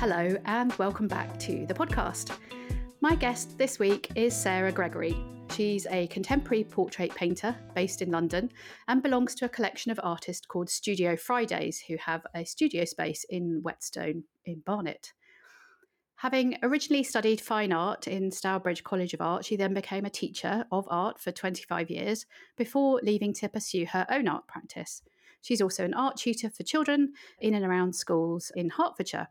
Hello, and welcome back to the podcast. My guest this week is Sara Gregory. She's a contemporary portrait painter based in London and belongs to a collection of artists called Studio Fridays, who have a studio space in Whetstone in Barnet. Having originally studied fine art in Stourbridge College of Art, she then became a teacher of art for 25 years before leaving to pursue her own art practice. She's also an art tutor for children in and around schools in Hertfordshire.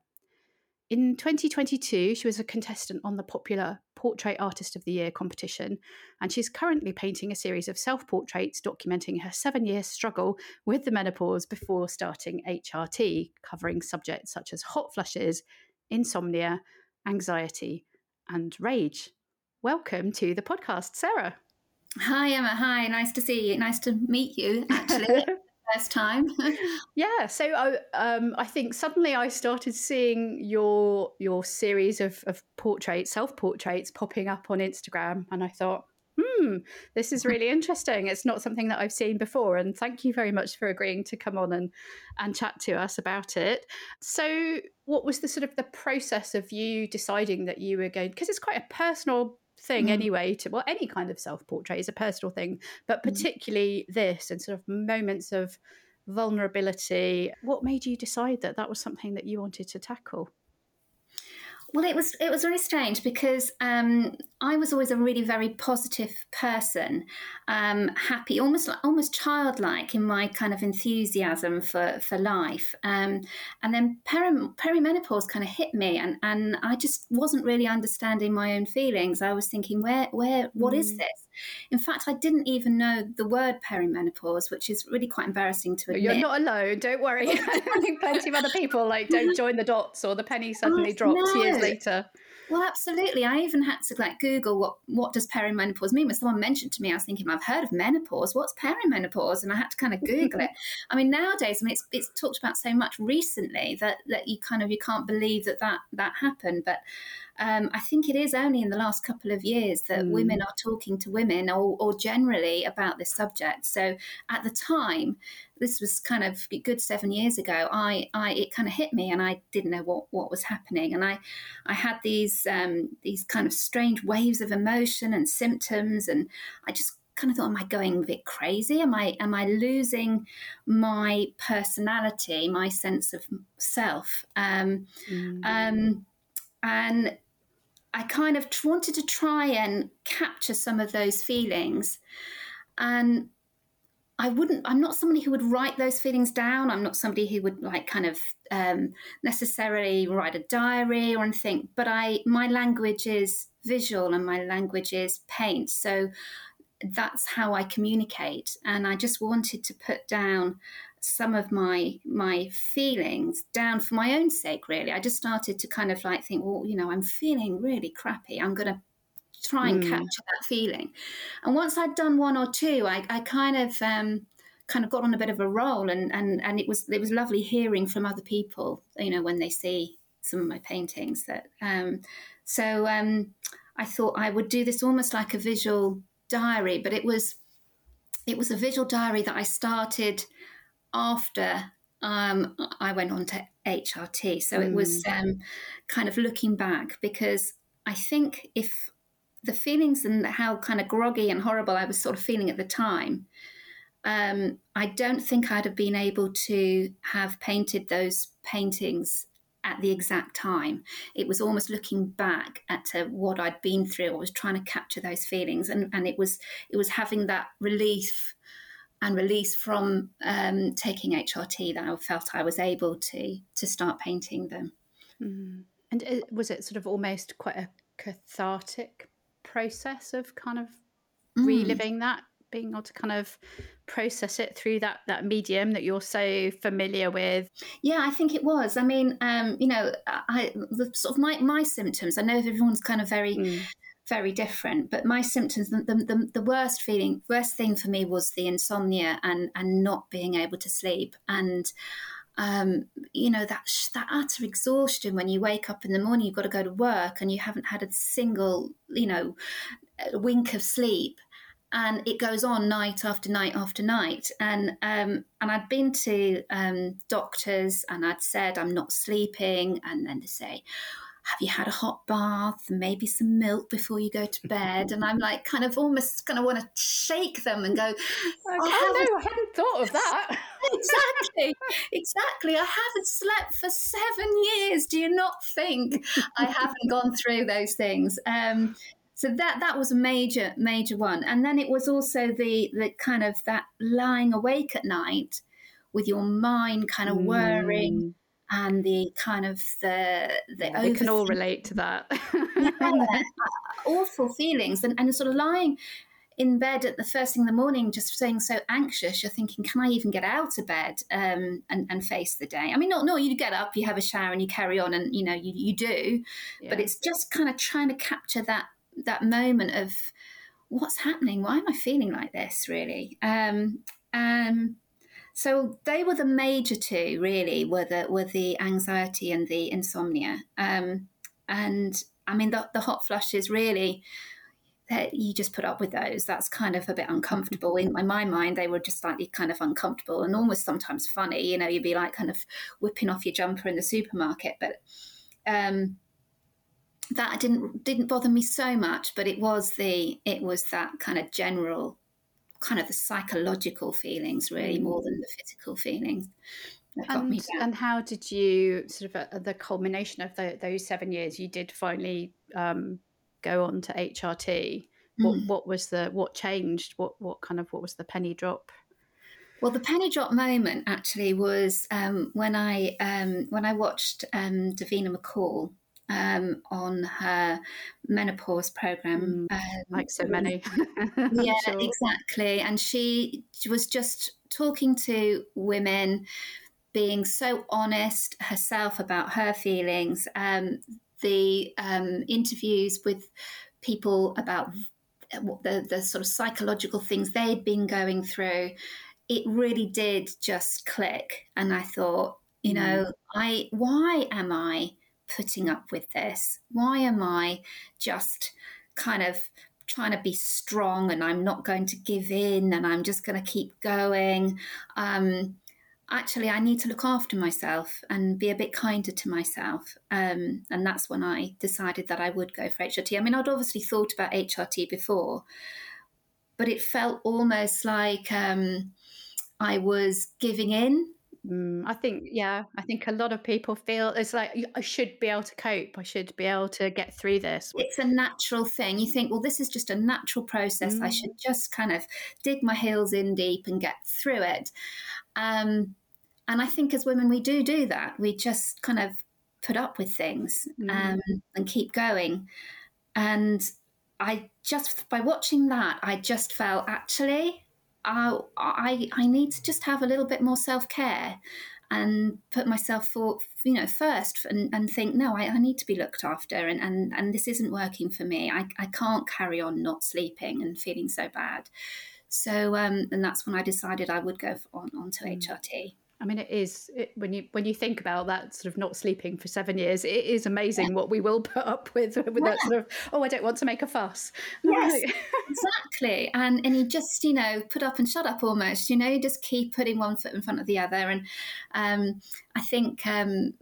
In 2022, she was a contestant on the popular Portrait Artist of the Year competition, and she's currently painting a series of self portraits documenting her seven year struggle with the menopause before starting HRT, covering subjects such as hot flushes, insomnia, anxiety, and rage. Welcome to the podcast, Sara. Hi, Emma. Hi, nice to see you. Nice to meet you, actually. First time. yeah, so I, um, I think suddenly I started seeing your your series of, of portraits, self portraits, popping up on Instagram, and I thought, hmm, this is really interesting. It's not something that I've seen before, and thank you very much for agreeing to come on and and chat to us about it. So, what was the sort of the process of you deciding that you were going? Because it's quite a personal thing mm. anyway to well any kind of self-portrait is a personal thing but mm. particularly mm. this and sort of moments of vulnerability what made you decide that that was something that you wanted to tackle well, it was it was really strange because um, I was always a really very positive person, um, happy, almost almost childlike in my kind of enthusiasm for for life. Um, and then peri- perimenopause kind of hit me, and and I just wasn't really understanding my own feelings. I was thinking, where where what mm. is this? In fact, I didn't even know the word perimenopause, which is really quite embarrassing to admit. You're not alone. Don't worry. I think plenty of other people like don't join the dots, or the penny suddenly oh, drops no. years later. Well, absolutely. I even had to like Google what what does perimenopause mean. When someone mentioned to me, I was thinking, I've heard of menopause. What's perimenopause? And I had to kind of Google it. I mean, nowadays, I mean, it's it's talked about so much recently that that you kind of you can't believe that that that happened. But um, I think it is only in the last couple of years that mm. women are talking to women or, or generally about this subject. So at the time, this was kind of good seven years ago. I, I it kind of hit me, and I didn't know what, what was happening, and I, I had these um, these kind of strange waves of emotion and symptoms, and I just kind of thought, am I going a bit crazy? Am I am I losing my personality, my sense of self? Um, mm. um, and I kind of wanted to try and capture some of those feelings. And I wouldn't, I'm not somebody who would write those feelings down. I'm not somebody who would like kind of um, necessarily write a diary or anything, but I, my language is visual and my language is paint. So that's how I communicate. And I just wanted to put down some of my my feelings down for my own sake really. I just started to kind of like think well you know i'm feeling really crappy. I'm going to try and mm. capture that feeling. And once i'd done one or two i, I kind of um, kind of got on a bit of a roll and and and it was it was lovely hearing from other people you know when they see some of my paintings that um, so um, i thought i would do this almost like a visual diary but it was it was a visual diary that i started after um, I went on to HRT. So mm. it was mm. um, kind of looking back because I think if the feelings and how kind of groggy and horrible I was sort of feeling at the time, um, I don't think I'd have been able to have painted those paintings at the exact time. It was almost looking back at uh, what I'd been through. I was trying to capture those feelings, and, and it was it was having that relief and release from um, taking HRT that I felt I was able to to start painting them. Mm. And it, was it sort of almost quite a cathartic process of kind of mm. reliving that, being able to kind of process it through that that medium that you're so familiar with? Yeah, I think it was. I mean, um, you know, I the sort of my my symptoms. I know everyone's kind of very. Mm very different. But my symptoms, the, the, the, worst feeling, worst thing for me was the insomnia and and not being able to sleep and. Um, you know that that utter exhaustion when you wake up in the morning, you've got to go to work and you haven't had a single, you know, wink of sleep, and it goes on night after night after night. And um, and I'd been to um, doctors and I'd said I'm not sleeping, and then they say, have you had a hot bath? Maybe some milk before you go to bed. And i'm like kind of almost kind of want to shake them and go oh, no, I hadn't thought of that. Exactly exactly. I haven't slept for seven years do you not think? I haven't gone through those things. Um, so that that was a major major one. And then it was also the the kind of that lying awake at night with your mind kind of whirring mm and the kind of the the yeah, we can all relate to that. Yeah, awful feelings and, and sort of lying in bed at the first thing in the morning just saying so anxious you're thinking can i even get out of bed um, and, and face the day? I mean no no you get up you have a shower and you carry on and you know you, you do yeah. but it's just kind of trying to capture that that moment of what's happening? Why am i feeling like this really? Um, um so they were the major two, really, were the were the anxiety and the insomnia. Um, and I mean, the, the hot flushes really that you just put up with those. That's kind of a bit uncomfortable. In my, my mind, they were just slightly kind of uncomfortable and almost sometimes funny. You know, you'd be like kind of whipping off your jumper in the supermarket, but um, that didn't didn't bother me so much. But it was the it was that kind of general kind of the psychological feelings really more than the physical feelings. And, and how did you sort of uh, the culmination of the, those seven years? You did finally um, go on to HRT. What, mm. what was the what changed? What what kind of what was the penny drop? Well, the penny drop moment actually was um, when I um, when I watched um, Davina McCall um, on her menopause program. Mm, um, like so many. yeah, sure. exactly. And she was just talking to women, being so honest herself about her feelings. Um, the um, interviews with people about the, the sort of psychological things they'd been going through, it really did just click. And I thought, you mm. know, I why am I putting up with this? Why am I just kind of trying to be strong and I'm not going to give in and I'm just going to keep going? Um, actually, I need to look after myself and be a bit kinder to myself. Um, and that's when I decided that I would go for HRT. I mean, I'd obviously thought about HRT before, but it felt almost like um, I was giving in Mm, I think, yeah, I think a lot of people feel it's like I should be able to cope. I should be able to get through this. It's a natural thing. You think, well, this is just a natural process. Mm. I should just kind of dig my heels in deep and get through it. Um, and I think as women, we do do that. We just kind of put up with things mm. um, and keep going. And I just, by watching that, I just felt actually, I, I, I need to just have a little bit more self care and put myself for you know first and, and think no I, I, need to be looked after and, and and this isn't working for me. I, I can't carry on not sleeping and feeling so bad. So um and that's when I decided I would go on onto HRT I mean, it is it, when you when you think about that sort of not sleeping for seven years. It is amazing yeah. what we will put up with with yeah. that sort of oh, I don't want to make a fuss. Yes, exactly. And and you just you know put up and shut up almost. You know, you just keep putting one foot in front of the other. And um, I think um,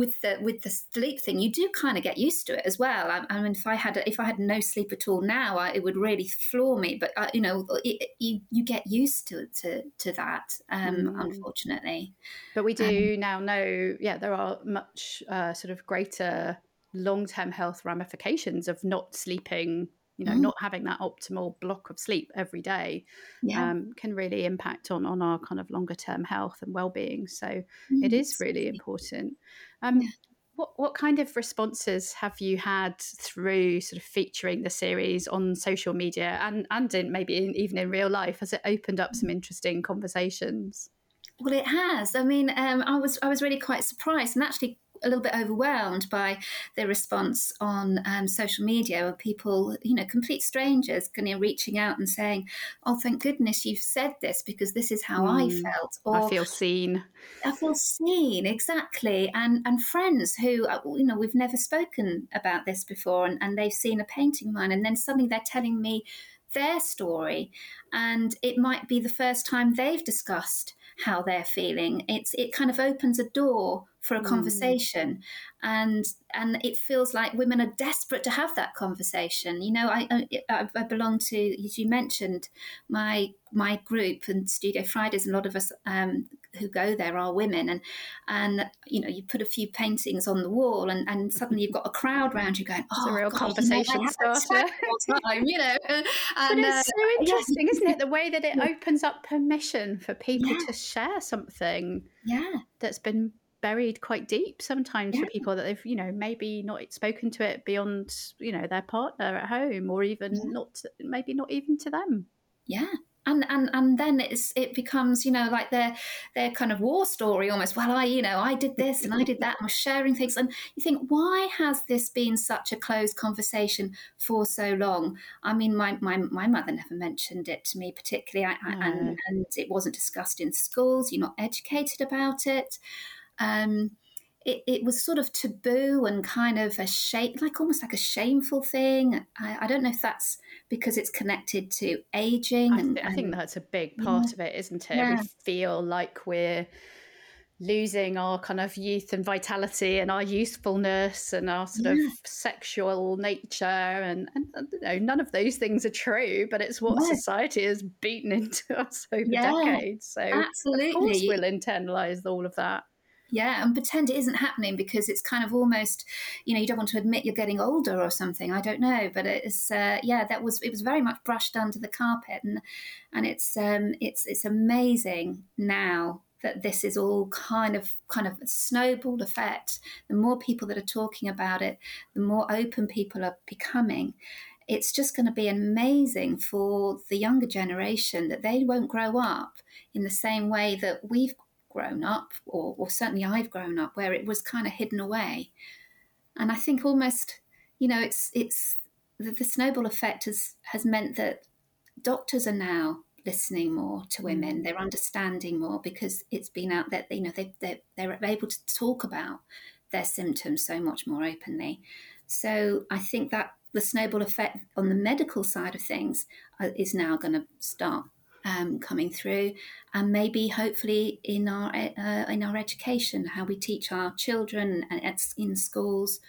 with the with the sleep thing, you do kind of get used to it as well. I, I mean, if I had if I had no sleep at all now, I, it would really floor me. But uh, you know, it, you you get used to to to that. Um, mm. Unfortunately, but we do um, now know. Yeah, there are much uh, sort of greater long term health ramifications of not sleeping you know, mm. not having that optimal block of sleep every day yeah. um, can really impact on on our kind of longer term health and well being. So mm. it is really important. Um, yeah. What, what kind of responses have you had through sort of featuring the series on social media and, and in, maybe in, even in real life? Has it opened up some mm. interesting conversations? Well, it has. I mean, um, I was I was really quite surprised and actually a little bit overwhelmed by the response on um, social media of people, you know, complete strangers, kind of reaching out and saying, "Oh, thank goodness you've said this because this is how mm, I felt." Or, I feel seen. I feel seen exactly, and and friends who uh, you know we've never spoken about this before, and, and they've seen a painting of mine, and then suddenly they're telling me their story, and it might be the first time they've discussed how they're feeling. It's it kind of opens a door for a mm. conversation, and and it feels like women are desperate to have that conversation. You know, I I, I belong to as you mentioned my my group and Studio Fridays. A lot of us um, who go there are women, and and you know you put a few paintings on the wall, and, and suddenly you've got a crowd around you going, "Oh, it's a real God, conversation you know, starter." Time, you know, and, but it's uh, so interesting, yeah. isn't it? The way that it opens up permission for people yeah. to share something, yeah, that's been buried quite deep sometimes yeah. for people that they've you know maybe not spoken to it beyond you know their partner at home or even yeah. not maybe not even to them. Yeah. And and and then it's it becomes you know like their their kind of war story almost. Well i you know i did this and i did that and was sharing things. And you think why has this been such a closed conversation for so long? I mean my my, my mother never mentioned it to me particularly. I, no. and and it wasn't discussed in schools. You're not educated about it um, it, it, was sort of taboo and kind of a shame, like almost like a shameful thing. I, I, don't know if that's because it's connected to aging. I, th- and, I think that's a big part yeah. of it, isn't it? Yeah. We feel like we're losing our kind of youth and vitality and our usefulness and our sort yeah. of sexual nature and, and, you know none of those things are true but it's what society has beaten into us over decades so absolutely of course we'll internalize all of that yeah and pretend it isn't happening because it's kind of almost you know you don't want to admit you're getting older or something i don't know but it's uh, yeah that was it was very much brushed under the carpet and and it's um it's it's amazing now that this is all kind of kind of snowball effect. The more people that are talking about it the more open people are becoming. It's just going to be amazing for the younger generation that they won't grow up in the same way that we've grown up, or, or certainly I've grown up, where it was kind of hidden away. And I think almost, you know, it's it's the, the snowball effect has has meant that doctors are now listening more to mm. women. They're understanding more because it's been out there. You know, they they they're able to talk about their symptoms so much more openly. So I think that the snowball effect on the medical side of things uh, is now going to start um, coming through, and maybe hopefully in our uh, in our education, how we teach our children and at, in schools.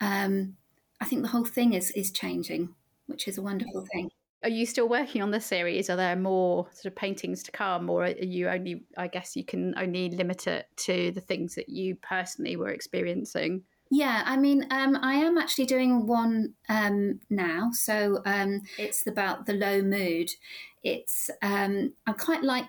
Um, I think the whole thing is is changing, which is a wonderful thing. Are you still working on the series? Are there more sort of paintings to come, or are you only? I guess you can only limit it to the things that you personally were experiencing. Yeah, I mean, um, I am actually doing one um, now. So um, it's about the low mood. It's um, I quite like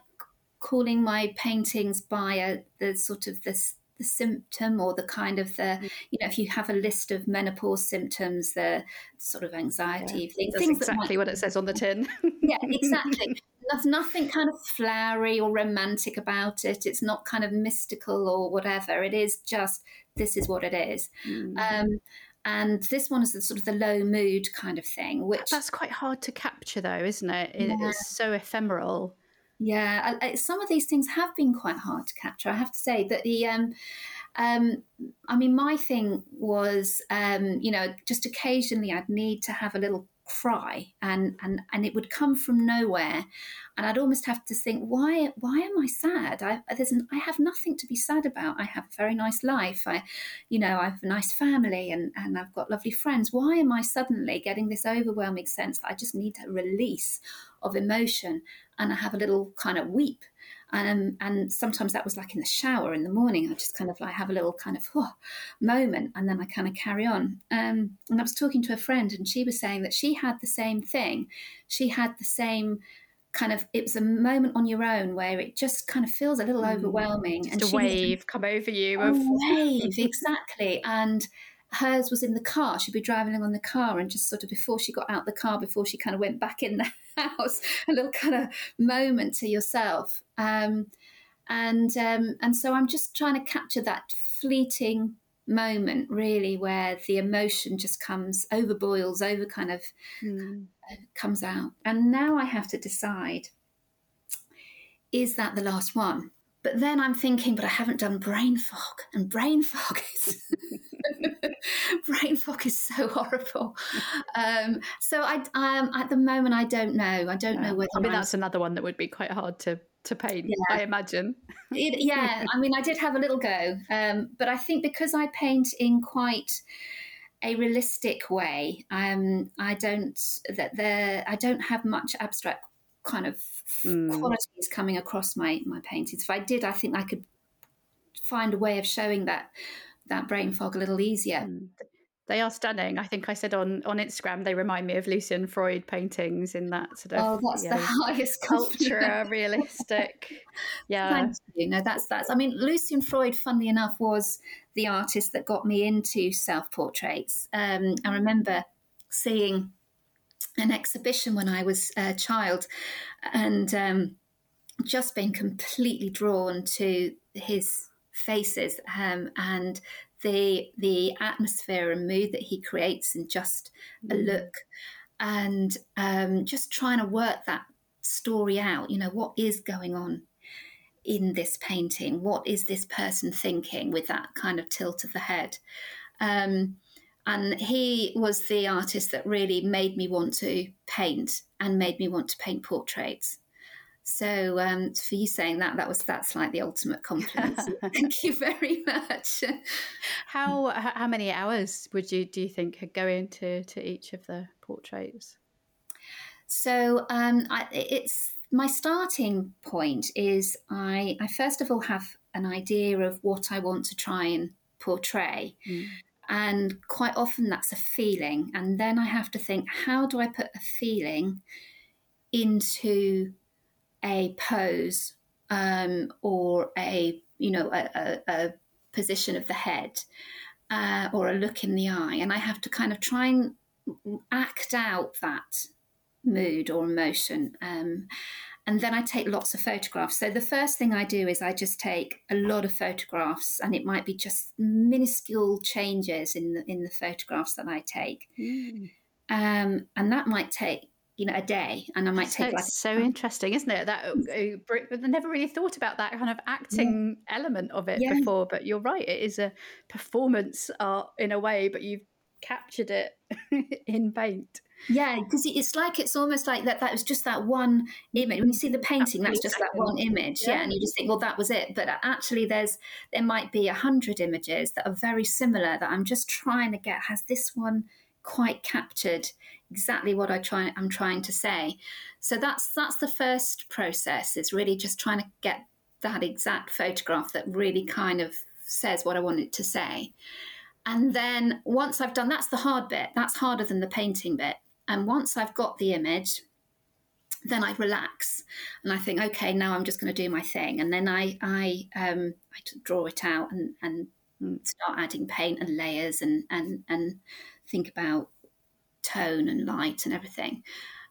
calling my paintings by a, the sort of this the symptom or the kind of the mm. you know if you have a list of menopause symptoms the sort of anxiety yeah, things, things exactly might, what it says on the tin yeah exactly there's nothing kind of flowery or romantic about it it's not kind of mystical or whatever it is just this is what it is. Mm. Um, and this one is the sort of the low mood kind of thing, which that's quite hard to capture, though, isn't it? It's so ephemeral. Yeah, I, I, some of these things have been quite hard to capture. I have to say that the, um, um, I mean, my thing was, um, you know, just occasionally I'd need to have a little cry and and and it would come from nowhere. And I'd almost have to think why why am I sad? I there's an, I have nothing to be sad about. I have a very nice life. I you know I have a nice family and and I've got lovely friends. Why am I suddenly getting this overwhelming sense that I just need a release of emotion? And I have a little kind of weep um, and sometimes that was like in the shower in the morning. I just kind of like have a little kind of oh, moment and then I kind of carry on. Um, and I was talking to a friend and she was saying that she had the same thing. She had the same kind of it was a moment on your own where it just kind of feels a little mm. overwhelming just and a wave come over you a wave exactly and hers was in the car. She'd be driving along the car, and just sort of before she got out the car, before she kind of went back in the house, a little kind of moment to yourself. Um, and um, and so I'm just trying to capture that fleeting moment, really, where the emotion just comes over boils, over kind of mm. uh, comes out. And now I have to decide: is that the last one? But then I'm thinking, but I haven't done brain fog, and brain fog is brain fog is so horrible. Um, so I, um, at the moment, I don't know. I don't yeah. know whether. I mean, I'm... that's another one that would be quite hard to to paint. Yeah. I imagine. It, yeah, I mean, I did have a little go, um, but I think because I paint in quite a realistic way, um, I don't that there. I don't have much abstract kind of mm. qualities coming across my my paintings. If I did, I think I could find a way of showing that that brain fog a little easier. Mm. They are stunning. I think I said on on Instagram they remind me of Lucian Freud paintings in that sort of oh, that's the highest culture realistic. Yeah, Thank you. No, that's that's. I mean, Lucian Freud, funnily enough, was the artist that got me into self portraits. Um, I remember seeing an exhibition when I was a child, and um, just being completely drawn to his faces um, and the the atmosphere and mood that he creates in just a mm. look, and um, just trying to work that story out. You know what is going on in this painting? What is this person thinking with that kind of tilt of the head? Um, and he was the artist that really made me want to paint and made me want to paint portraits. So um, for you saying that, that was that's like the ultimate compliment. Thank you very much. how how many hours would you do you think go into to each of the portraits? So um, I, it's my starting point is I I first of all have an idea of what I want to try and portray. Mm. And quite often that's a feeling. And then I have to think, how do I put a feeling into a pose um, or a, you know, a, a, a position of the head uh, or a look in the eye? And I have to kind of try and act out that mood or emotion. Um, and then I take lots of photographs. So the first thing I do is I just take a lot of photographs, and it might be just minuscule changes in the in the photographs that I take, mm. um, and that might take you know a day, and I might so take. Like, so interesting, isn't it? That uh, I never really thought about that kind of acting yeah. element of it yeah. before, but you're right. It is a performance art in a way, but you've captured it in paint. Yeah, because it's like it's almost like that. That was just that one image. When you see the painting, that's just that one image. Yeah. yeah, and you just think, well, that was it. But uh, actually, there's there might be a hundred images that are very similar. That I'm just trying to get. Has this one quite captured exactly what I try? I'm trying to say. So that's that's the first process. Is really just trying to get that exact photograph that really kind of says what I want it to say. And then once I've done that's the hard bit. That's harder than the painting bit and once I've got the image, then I relax and I think, okay, now I'm just going to do my thing. And then I I um, I draw it out and and start adding paint and layers and and and think about tone and light and everything.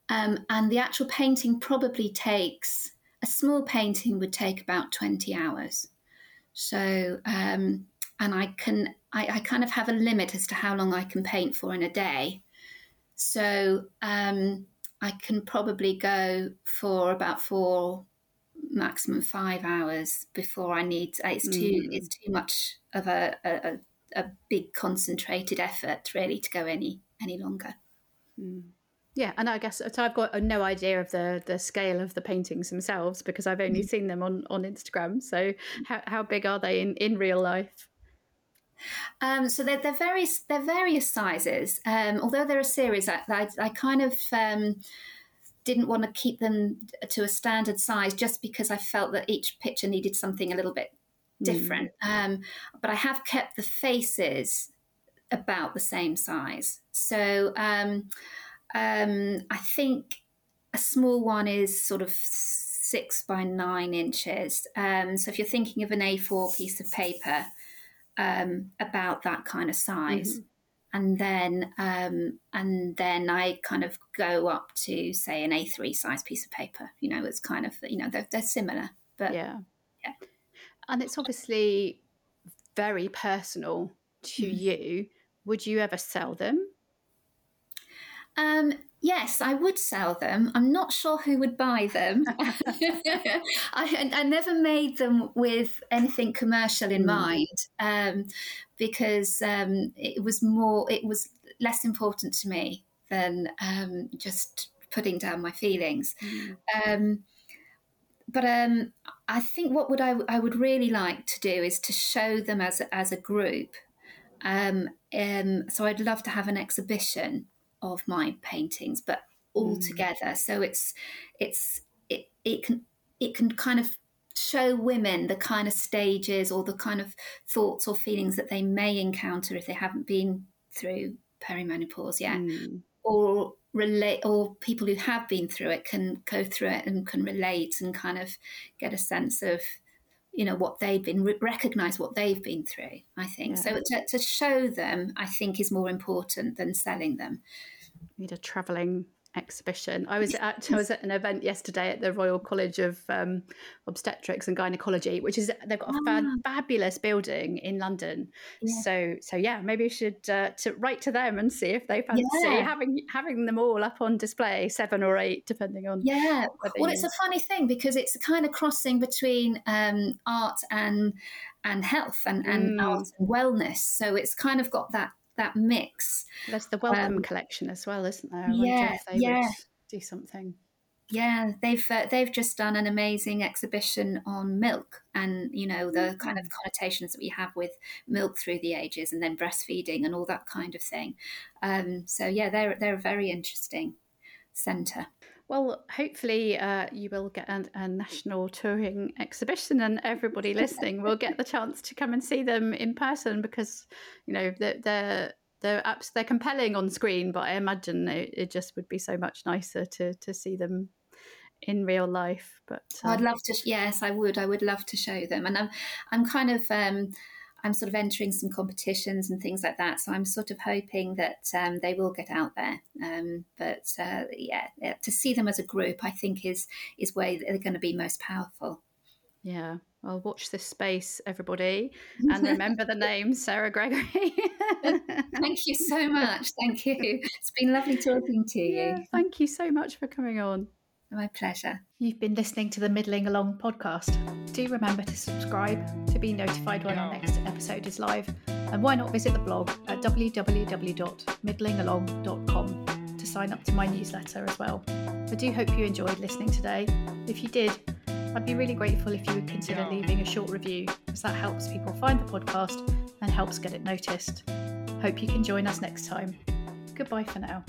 Um, and the actual painting probably takes a small painting would take about 20 hours. So um, and I can I, I kind of have a limit as to how long I can paint for in a day. So um, I can probably go for about four, maximum five hours before I need. It's too. Mm. It's too much of a, a, a big concentrated effort really to go any any longer. Mm. Yeah, and I guess so. I've got no idea of the the scale of the paintings themselves because I've only mm. seen them on on Instagram. So, how how big are they in in real life? Um, so they're, they're various they're various sizes. Um, although they're a series, I, I, I kind of um, didn't want to keep them to a standard size just because I felt that each picture needed something a little bit different. Mm. but I have kept the faces about the same size. So um, um, I think a small one is sort of six by nine inches. Um, so if you're thinking of an A4 piece of paper, um, about that kind of size. Mm-hmm. And then, um, and then I kind of go up to say an A3 size piece of paper. You know, it's kind of you know they're, they're similar, but yeah, yeah. And it's obviously very personal to mm-hmm. you. Would you ever sell them? Um, Yes, I would sell them. I'm not sure who would buy them. I, I, never made them with anything commercial in mm. mind um, because um, it was more, it was less important to me than um, just putting down my feelings. Mm. but um, I think what would I, I would really like to do is to show them as as a group. Um, so I'd love to have an exhibition of my paintings, but all mm. together. So it's it's it it can it can kind of show women the kind of stages or the kind of thoughts or feelings that they may encounter if they haven't been through perimenopause yet mm. or relate or people who have been through it can go through it and can relate and kind of get a sense of you know what they've been recognize what they've been through i think yeah. so to, to show them i think is more important than selling them need a traveling exhibition. I was at I was at an event yesterday at the Royal College of um, Obstetrics and Gynecology, which is they've got a fab, ah. fabulous building in London. Yeah. So so yeah, maybe we should uh, to write to them and see if they fancy yeah. having having them all up on display, seven or eight, depending on. Yeah, well, it's a funny thing because it's a kind of crossing between um, art and and health and, and mm. art and wellness. So it's kind of got that that mix. There's the Wellcome um, collection as well, isn't there? I yeah, yeah. do something. Yeah, they've uh, they've just done an amazing exhibition on milk and you know the kind of mm. connotations that we have with milk through the ages and then breastfeeding and all that kind of thing. Um, so yeah, they're they're a very interesting centre. Well, hopefully, uh, you will get a, a, national touring exhibition, and everybody listening will get the chance to come and see them in person because, you know, they're they're they're, apps, they're compelling on screen, but I imagine it, it, just would be so much nicer to to see them in real life. But uh, I'd love to. Yes, I would. I would love to show them, and I'm I'm kind of. Um, I'm sort of entering some competitions and things like that. So I'm sort of hoping that um, they will get out there. Um, but uh, yeah, to see them as a group, I think is is where they're going to be most powerful. Yeah. Well, watch this space, everybody, and remember the name Sara Gregory. thank you so much. Thank you. It's been lovely talking to you. Yeah, thank you so much for coming on. My pleasure. You've been listening to the Middling Along podcast. Do remember to subscribe to be notified when our next episode is live. And why not visit the blog at www.middlingalong.com to sign up to my newsletter as well. I do hope you enjoyed listening today. If you did, I'd be really grateful if you would consider leaving a short review, as that helps people find the podcast and helps get it noticed. Hope you can join us next time. Goodbye for now.